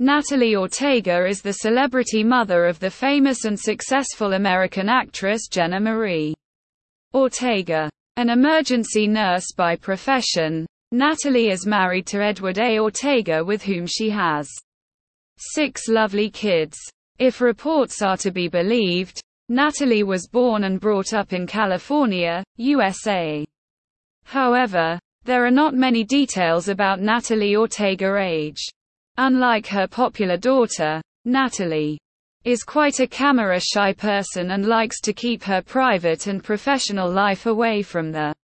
Natalie Ortega is the celebrity mother of the famous and successful American actress Jenna Marie Ortega. An emergency nurse by profession, Natalie is married to Edward A. Ortega with whom she has six lovely kids. If reports are to be believed, Natalie was born and brought up in California, USA. However, there are not many details about Natalie Ortega age. Unlike her popular daughter, Natalie is quite a camera-shy person and likes to keep her private and professional life away from the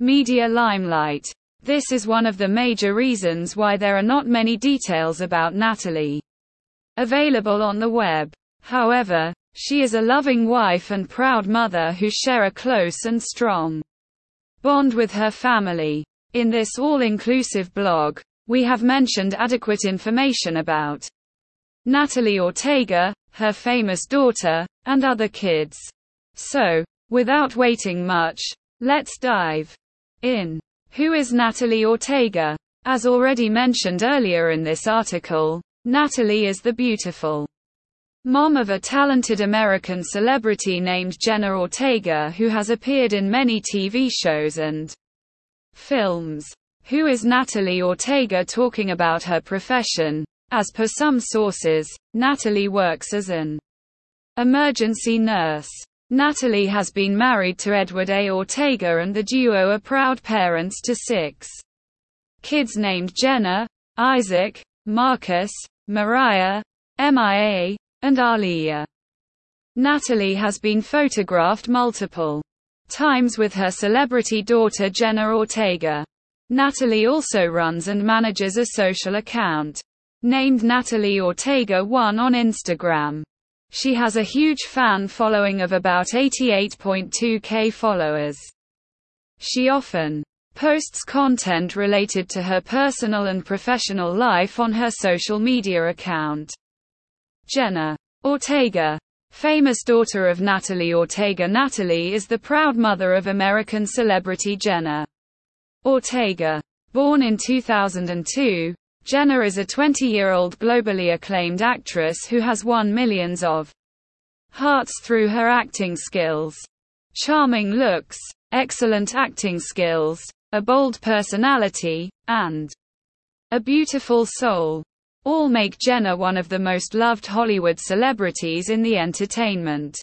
media limelight. This is one of the major reasons why there are not many details about Natalie available on the web. However, she is a loving wife and proud mother who share a close and strong bond with her family. In this all-inclusive blog, we have mentioned adequate information about Natalie Ortega, her famous daughter, and other kids. So, without waiting much, let's dive in. Who is Natalie Ortega? As already mentioned earlier in this article, Natalie is the beautiful mom of a talented American celebrity named Jenna Ortega who has appeared in many TV shows and films. Who is Natalie Ortega talking about her profession? As per some sources, Natalie works as an emergency nurse. Natalie has been married to Edward A. Ortega and the duo are proud parents to six kids named Jenna, Isaac, Marcus, Mariah, Mia, and Aaliyah. Natalie has been photographed multiple times with her celebrity daughter Jenna Ortega. Natalie also runs and manages a social account named Natalie Ortega 1 on Instagram. She has a huge fan following of about 88.2k followers. She often posts content related to her personal and professional life on her social media account. Jenna Ortega, famous daughter of Natalie Ortega. Natalie is the proud mother of American celebrity Jenna Ortega. Born in 2002, Jenna is a 20-year-old globally acclaimed actress who has won millions of hearts through her acting skills. Charming looks, excellent acting skills, a bold personality, and a beautiful soul. All make Jenna one of the most loved Hollywood celebrities in the entertainment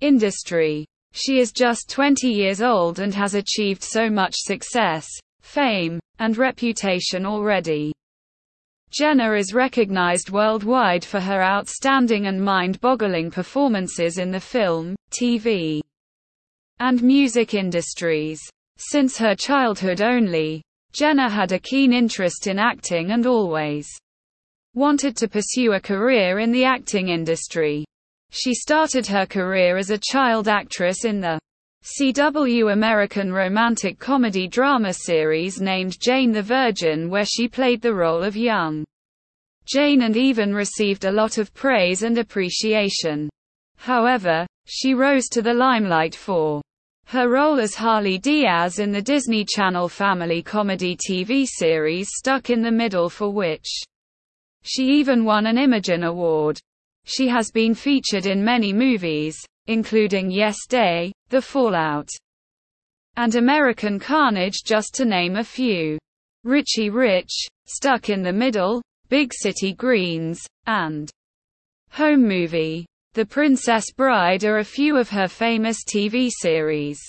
industry. She is just 20 years old and has achieved so much success, fame, and reputation already. Jenna is recognized worldwide for her outstanding and mind-boggling performances in the film, TV, and music industries. Since her childhood only, Jenna had a keen interest in acting and always wanted to pursue a career in the acting industry. She started her career as a child actress in the CW American romantic comedy drama series named Jane the Virgin where she played the role of young Jane and even received a lot of praise and appreciation. However, she rose to the limelight for her role as Harley Diaz in the Disney Channel family comedy TV series Stuck in the Middle for which she even won an Imagen Award. She has been featured in many movies, including Yes Day, The Fallout, and American Carnage just to name a few. Richie Rich, Stuck in the Middle, Big City Greens, and Home Movie. The Princess Bride are a few of her famous TV series.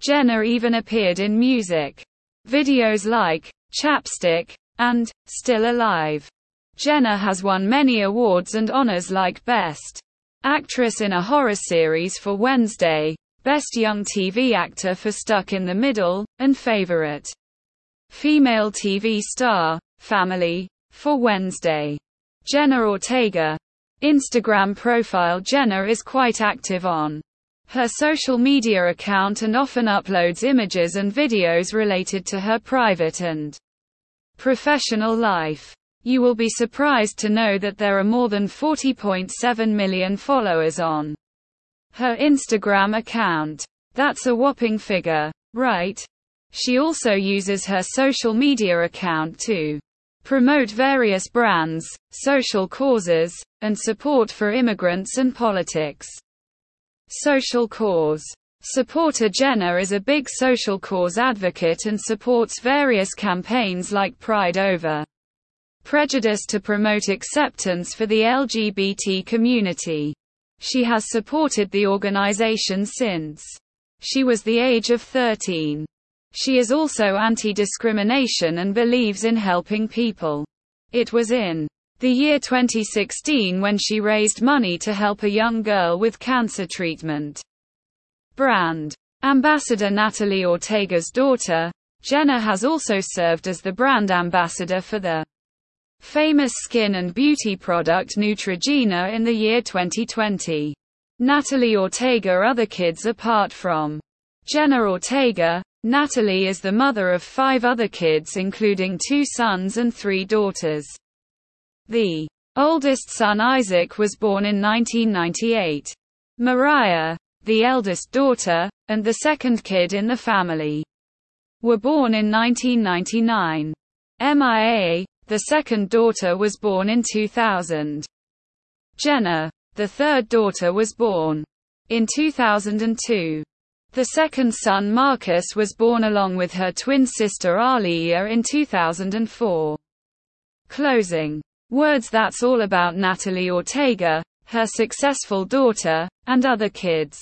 Jenna even appeared in music videos like Chapstick and Still Alive. Jenna has won many awards and honors like Best Actress in a Horror Series for Wednesday, Best Young TV Actor for Stuck in the Middle, and Favorite Female TV Star, Family, for Wednesday. Jenna Ortega. Instagram profile Jenna is quite active on her social media account and often uploads images and videos related to her private and professional life. You will be surprised to know that there are more than 40.7 million followers on her Instagram account. That's a whopping figure, right? She also uses her social media account to promote various brands, social causes, and support for immigrants and politics. Social cause. Supporter Jenna is a big social cause advocate and supports various campaigns like Pride Over Prejudice to promote acceptance for the LGBT community. She has supported the organization since she was the age of 13. She is also anti-discrimination and believes in helping people. It was in the year 2016 when she raised money to help a young girl with cancer treatment. Brand Ambassador Natalie Ortega's daughter, Jenna has also served as the brand ambassador for the famous skin and beauty product Neutrogena in the year 2020. Natalie Ortega other kids apart from Jenna Ortega, Natalie is the mother of five other kids including two sons and three daughters. The oldest son Isaac was born in 1998. Mariah, the eldest daughter, and the second kid in the family, were born in 1999. MIA, the second daughter was born in 2000. Jenna, the third daughter was born in 2002. The second son Marcus was born along with her twin sister Aliyah in 2004. Closing words That's all about Natalie Ortega, her successful daughter, and other kids.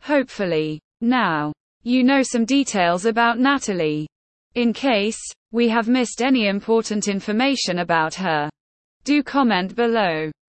Hopefully. Now, you know some details about Natalie. In case we have missed any important information about her, do comment below.